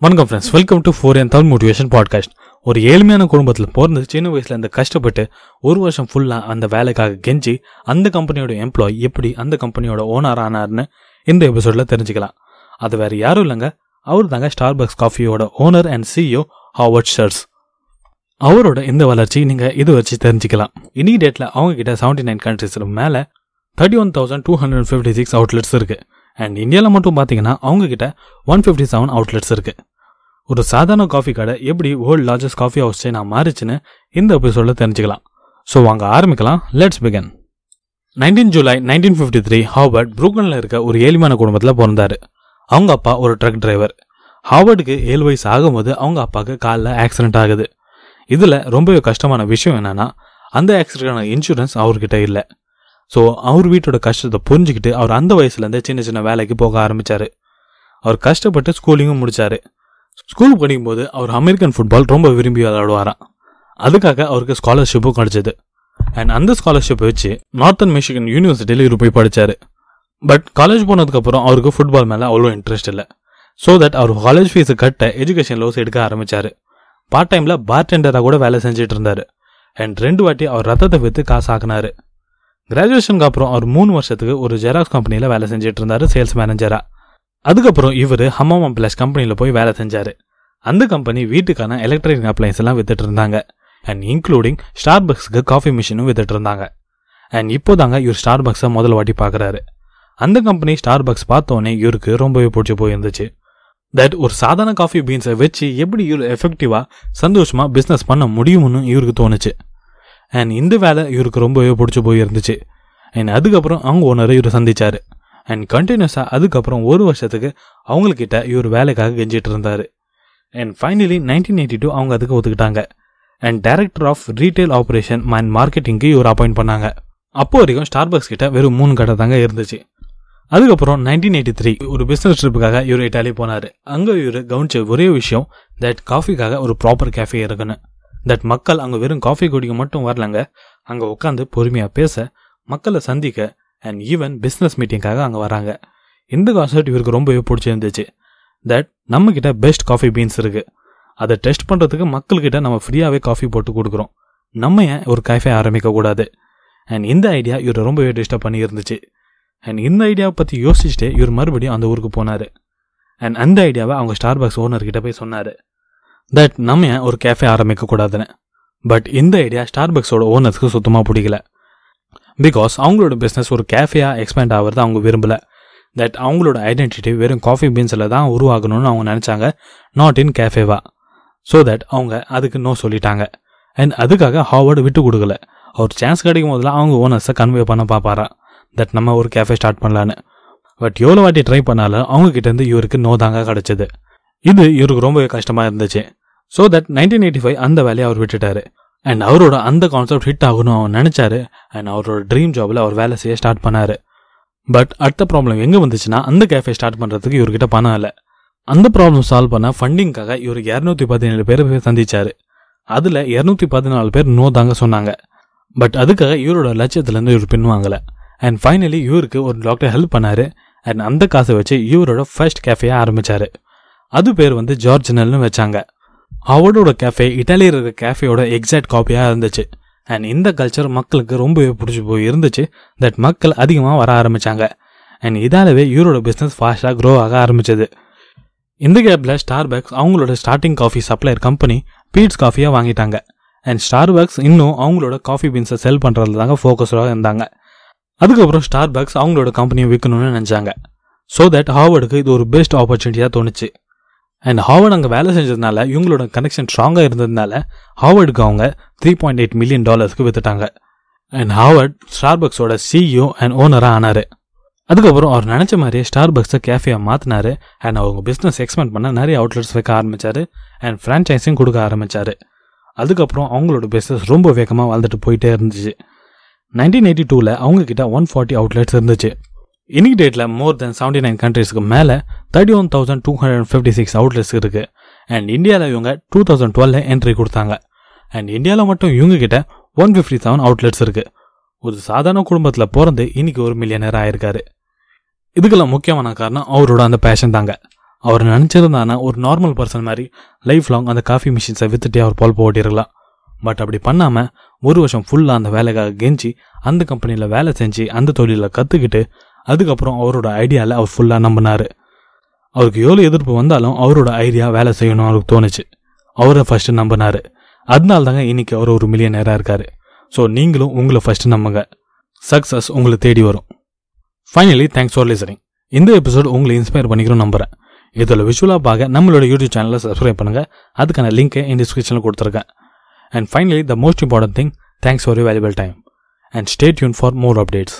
வணக்கம் friends welcome to four N Tamil motivation podcast ஒரு ஏழ்மையான குடும்பத்தில் பிறந்து சின்ன வயசில் இந்த கஷ்டப்பட்டு ஒரு வருஷம் ஃபுல்லாக அந்த வேலைக்காக கெஞ்சி அந்த கம்பெனியோட எம்ப்ளாய் எப்படி அந்த கம்பெனியோட ஓனர் ஆனார்னு இந்த எபிசோட்ல தெரிஞ்சுக்கலாம். அது வேறு யாரும் இல்லைங்க. அவர் தாங்க Starbucks காஃபியோட owner and CEO Howard Schultz அவரோட இந்த வளர்ச்சி நீங்கள் இது வச்சு தெரிஞ்சுக்கலாம். இனி டேட்டில் அவங்க கிட்ட செவன்டி நைன் கண்ட்ரீஸில் மேலே thirty one thousand two hundred fifty six outlets இருக்குது அண்ட் இந்தியாவில் மட்டும் பார்த்தீங்கன்னா அவங்க கிட்ட ஒன் ஃபிஃப்டி செவன் அவுட்லெட்ஸ் இருக்குது ஒரு சாதாரண காஃபி கடை எப்படி வேர்ல்ட் லார்ஜஸ்ட் காஃபி ஹவுஸ் நான் மாறிச்சுன்னு இந்த எபிசோடில் தெரிஞ்சுக்கலாம். ஸோ வாங்க ஆரம்பிக்கலாம். Let's begin nineteen July nineteen fifty three Howard புரூக்லனில் இருக்க ஒரு ஏழ்மையான குடும்பத்தில் பிறந்தார். அவங்க அப்பா ஒரு ட்ரக் டிரைவர் ஹார்வர்டுக்கு ஏழு வயசு ஆகும்போது அவங்க அப்பாவுக்கு காலில் ஆக்சிடென்ட் ஆகுது. இதில் ரொம்பவே கஷ்டமான விஷயம் என்னென்னா அந்த ஆக்சிடென்டான இன்சூரன்ஸ் அவர்கிட்ட இல்லை. ஸோ அவர் வீட்டோட கஷ்டத்தை புரிஞ்சுக்கிட்டு அவர் அந்த வயசுலேருந்தே சின்ன சின்ன வேலைக்கு போக ஆரம்பித்தார் அவர் கஷ்டப்பட்டு ஸ்கூலிங்கும் முடித்தார் ஸ்கூல் படிக்கும்போது அவர் அமெரிக்கன் ஃபுட்பால் ரொம்ப விரும்பி விளையாடுவாராம். அதுக்காக அவருக்கு ஸ்காலர்ஷிப்பும் கிடச்சிது. அண்ட் அந்த ஸ்காலர்ஷிப் வச்சு நார்த்தன் மிஷிகன் யூனிவர்சிட்டியில் இவர் போய் படித்தார் பட் காலேஜ் போனதுக்கப்புறம் அவருக்கு ஃபுட்பால் மேலே அவ்வளோ இன்ட்ரெஸ்ட் இல்லை. ஸோ தட் அவர் காலேஜ் ஃபீஸு கட்ட எஜுகேஷன் லோஸ் எடுக்க ஆரம்பித்தார் பார்ட் டைமில் பார்டெண்டராக கூட வேலை செஞ்சுட்டு இருந்தார். அண்ட் ரெண்டு வாட்டி அவர் ரத்தத்தை விற்று காசு ஆக்குனாரு கிராஜுவேஷனுக்கு அப்புறம் அவர் மூணு வருஷத்துக்கு ஒரு ஜெராக்ஸ் கம்பெனியில் வேலை செஞ்சுட்டு இருந்தாரு சேல்ஸ் மேனேஜராக அதுக்கப்புறம் இவர் ஹம்மாமா பிளஸ் கம்பெனியில் போய் வேலை செஞ்சார். அந்த கம்பெனி வீட்டுக்கான எலக்ட்ரானிக் அப்ளைன்ஸ் எல்லாம் வித்துட்டு இருந்தாங்க. அண்ட் இன்க்ளூடிங் ஸ்டார் பக்ஸ்க்கு காஃபி மிஷினும் வித்துட்டு இருந்தாங்க. அண்ட் இப்போதாங்க இவர் ஸ்டார் பக்ஸை முதல் வாட்டி பார்க்குறாரு. அந்த கம்பெனி ஸ்டார் பக்ஸ் பார்த்தோன்னே இவருக்கு ரொம்பவே பிடிச்சி போயிருந்துச்சு. தட் ஒரு சாதாரண காஃபி பீன்ஸை வச்சு எப்படி இவர் எஃபெக்டிவாக சந்தோஷமாக பிஸ்னஸ் பண்ண முடியும்னு இவருக்கு தோணுச்சு. அண்ட் இந்த வேலை இவருக்கு ரொம்பவே பிடிச்சி போயிருந்துச்சு அண்ட் அதுக்கப்புறம் அவங்க ஓனரை இவர் சந்தித்தார் அண்ட் கண்டினியூஸாக அதுக்கப்புறம் ஒரு வருஷத்துக்கு அவங்கக்கிட்ட இவர் வேலைக்காக கெஞ்சிட்டு இருந்தார். And finally nineteen eighty two அவங்க அதுக்கு ஒத்துக்கிட்டாங்க. And director of retail operation and மார்க்கெட்டிங்க்கு இவர் அப்பாயிண்ட் பண்ணாங்க. அப்போ வரைக்கும் ஸ்டார்பக்ஸ் கிட்ட வெறும் மூணு கடை தாங்க இருந்துச்சு. அதுக்கப்புறம் நைன்டீன் எயிட்டி த்ரீ ஒரு பிஸ்னஸ் ட்ரிப்புக்காக இவர் இட்டாலி போனார். அங்கே இவர் கவனிச்ச ஒரே விஷயம் தட் காஃபிக்காக ஒரு ப்ராப்பர் கேஃபே இருக்குன்னு தட் மக்கள் அங்கே வெறும் காஃபி குடிக்க மட்டும் வரலங்க. அங்கே உட்காந்து பொறுமையாக பேச மக்களை சந்திக்க அண்ட் ஈவன் பிஸ்னஸ் மீட்டிங்காக அங்கே வராங்க. இந்த கான்செப்ட் இவருக்கு ரொம்பவே பிடிச்சிருந்துச்சு. தட் நம்மக்கிட்ட பெஸ்ட் காஃபி பீன்ஸ் இருக்குது அதை டெஸ்ட் பண்ணுறதுக்கு மக்கள்கிட்ட நம்ம ஃப்ரீயாகவே காஃபி போட்டு கொடுக்குறோம். நம்ம ஏன் ஒரு கேஃபே ஆரம்பிக்கக்கூடாது அண்ட் இந்த ஐடியா இவர் ரொம்பவே டிஸ்டர்ப் பண்ணி இருந்துச்சு அண்ட் இந்த ஐடியாவை பற்றி யோசிச்சுட்டு இவர் மறுபடியும் அந்த ஊருக்கு போனார். அண்ட் அந்த ஐடியாவை அவங்க ஸ்டார் பாக்ஸ் ஓனர்கிட்ட போய் சொன்னார். தட் நம்ம ஏன் ஒரு கேஃபே ஆரம்பிக்க கூடாதுன்னு பட் இந்த ஐடியா ஸ்டார்பக்ஸோட ஓனர்ஸ்க்கு சுத்தமாக பிடிக்கல. பிகாஸ் அவங்களோட பிஸ்னஸ் ஒரு கேஃபேயாக எக்ஸ்பேண்ட் ஆகிறது அவங்க விரும்பலை. தட் அவங்களோட ஐடென்டிட்டி வெறும் காஃபி பீன்ஸில் தான் உருவாகணும்னு அவங்க நினச்சாங்க நாட் இன் கேஃபேவா ஸோ தட் அவங்க அதுக்கு நோ சொல்லிட்டாங்க. அண்ட் அதுக்காக ஹார்வர்டு விட்டு கொடுக்கல. அவர் சான்ஸ் கிடைக்கும் போதெல்லாம் அவங்க ஓனர்ஸை கன்வே பண்ண பார்ப்பாரா தட் நம்ம ஒரு கேஃபே ஸ்டார்ட் பண்ணலான்னு. பட் எவ்வளோ வாட்டி ட்ரை பண்ணாலும் அவங்க கிட்டேருந்து இவருக்கு நோ தாங்க கிடச்சிது. இது இவருக்கு ரொம்பவே கஷ்டமாக இருந்துச்சு. So that nineteen eighty five அந்த வேலையை அவர் விட்டுட்டாரு. அண்ட் அவரோட அந்த கான்செப்ட் ஹிட் ஆகணும் அவர் நினச்சாரு. அண்ட் அவரோட ட்ரீம் ஜாபில் அவர் வேலை செய்ய ஸ்டார்ட் பண்ணார். பட் அடுத்த ப்ராப்ளம் எங்கே வந்துச்சுன்னா அந்த கேஃபே ஸ்டார்ட் பண்ணுறதுக்கு இவர்கிட்ட பணம் இல்லை. அந்த ப்ராப்ளம் சால்வ் பண்ண ஃபண்டிங்காக இவருக்கு இரநூத்தி பதினேழு பேர் சந்திச்சார். அதில் இரநூத்தி பதினாலு பேர் நோ தாங்க சொன்னாங்க. பட் அதுக்காக இவரோட லட்சியத்துலேருந்து இவர் பின்வாங்கலை. அண்ட் ஃபைனலி இவருக்கு ஒரு டாக்டர் ஹெல்ப் பண்ணார். அண்ட் அந்த காசை வச்சு இவரோட ஃபர்ஸ்ட் கேஃபேயை ஆரம்பித்தார் அது பேர் வந்து ஜார்ஜினல்னு வச்சாங்க. அவரோட கேஃபே இட்டாலியில் இருக்க கேஃபேயோட எக்ஸாக்ட் காப்பியாக இருந்துச்சு. அண்ட் இந்த கல்ச்சர் மக்களுக்கு ரொம்பவே பிடிச்சி போய் இருந்துச்சு. தட் மக்கள் அதிகமாக வர ஆரம்பிச்சாங்க. அண்ட் இதாலவே இவரோட பிஸ்னஸ் ஃபாஸ்ட்டாக க்ரோ ஆக ஆரம்பிச்சது. இந்த கேப்பில் ஸ்டார்பக்ஸ் அவங்களோட starting coffee supplier company Peet's காஃபியாக வாங்கிட்டாங்க. அண்ட் ஸ்டார்பக்ஸ் இன்னும் அவங்களோட காஃபி பீன்ஸை செல் பண்ணுறதுல தாங்க ஃபோக்கஸ்டாக இருந்தாங்க. அதுக்கப்புறம் ஸ்டார்பக்ஸ் அவங்களோட கம்பெனியை விற்கணும்னு நினச்சாங்க. ஸோ தட் ஹார்வர்டுக்கு இது ஒரு பெஸ்ட் ஆப்பர்ச்சுனிட்டியாக தோணுச்சு. அண்ட் ஹார்வர்ட் அங்கே வேலை செஞ்சதுனால இவங்களோட கனெக்ஷன் ஸ்ட்ராங்காக இருந்ததுனால ஹார்வர்டுக்கு அவங்க த்ரீ பாயிண்ட் எயிட் மில்லியன் டாலர்ஸ்க்கு வித்துட்டாங்க. அண்ட் ஹார்வர்ட் ஸ்டார்பக்ஸோட சிஇஓ அண்ட் ஓனராக ஆனார். அதுக்கப்புறம் அவர் நினச்ச மாதிரியே ஸ்டார்பக்ஸை கேஃபேயாக மாற்றினாரு அண்ட் அவங்க பிஸ்னஸ் எக்ஸ்பெண்ட் பண்ண நிறைய அவுட்லெட்ஸ் வைக்க ஆரம்பிச்சாரு. அண்ட் ஃப்ரான்ச்சைஸிங் கொடுக்க ஆரம்பித்தார் அதுக்கப்புறம் அவங்களோட பிஸ்னஸ் ரொம்ப வேகமாக வாழ்ந்துட்டு போயிட்டே இருந்துச்சு. நைன்டீன் எயிட்டி டூவில் அவங்கக்கிட்ட ஒன் ஃபார்ட்டி அவுட்லெட்ஸ் இருந்துச்சு. இன்னைக்கு டேட்டில் மோர் தென் செவன்டி நைன் கண்ட்ரீஸ்க்கு மேலே thirty one thousand two hundred fifty six outlets இருக்குது அண்ட் இந்தியாவில் இவங்க டூ தௌசண்ட் டுவெல்ல என்ட்ரி கொடுத்தாங்க. அண்ட் இந்தியாவில் மட்டும் இவங்க கிட்ட ஒன் ஃபிஃப்டி செவன் அவுட்லெட்ஸ் இருக்குது ஒரு சாதாரண குடும்பத்தில் பிறந்து இன்னைக்கு ஒரு மில்லியனர் ஆயிருக்காரு. இதுக்கெல்லாம் முக்கியமான காரணம் அவரோட அந்த பேஷன் தாங்க. அவர் நினச்சிருந்தானா ஒரு நார்மல் பர்சன் மாதிரி லைஃப் லாங் அந்த காஃபி மிஷின்ஸை வித்துட்டே அவர் பொழப்பு போட்டிருக்கலாம் பட் அப்படி பண்ணாமல் ஒரு வருஷம் ஃபுல்லாக அந்த வேலைக்காக கெஞ்சி அந்த கம்பெனியில் வேலை செஞ்சு அந்த தொழிலில் கற்றுக்கிட்டு அதுக்கப்புறம் அவரோட ஐடியாவில் அவர் ஃபுல்லாக நம்பினார். அவருக்கு எவ்வளோ எதிர்ப்பு வந்தாலும் அவரோட ஐடியா வேலை செய்யணும் அவருக்கு தோணுச்சு. அவரை ஃபஸ்ட்டு நம்பினார். அதனால தாங்க இன்னைக்கு அவர் ஒரு மில்லியனராக இருக்கார். ஸோ நீங்களும் உங்களை ஃபஸ்ட்டு நம்புங்க. சக்ஸஸ் உங்களை தேடி வரும். ஃபைனலி தேங்க்ஸ் ஃபார் லிசனிங் இந்த எபிசோடு உங்களை இன்ஸ்பயர் பண்ணிக்கிறோம் நம்புகிறேன் இதில் விஷுவலாக பார்க்க நம்மளோட யூடியூப் சேனலை சப்ஸ்கிரைப் பண்ணுங்கள் அதுக்கான லிங்க்கை இந்த டிஸ்கிரிப்ஷனில் கொடுத்துருக்கேன். And finally the most important thing thanks for you valuable time and stay tune for more updates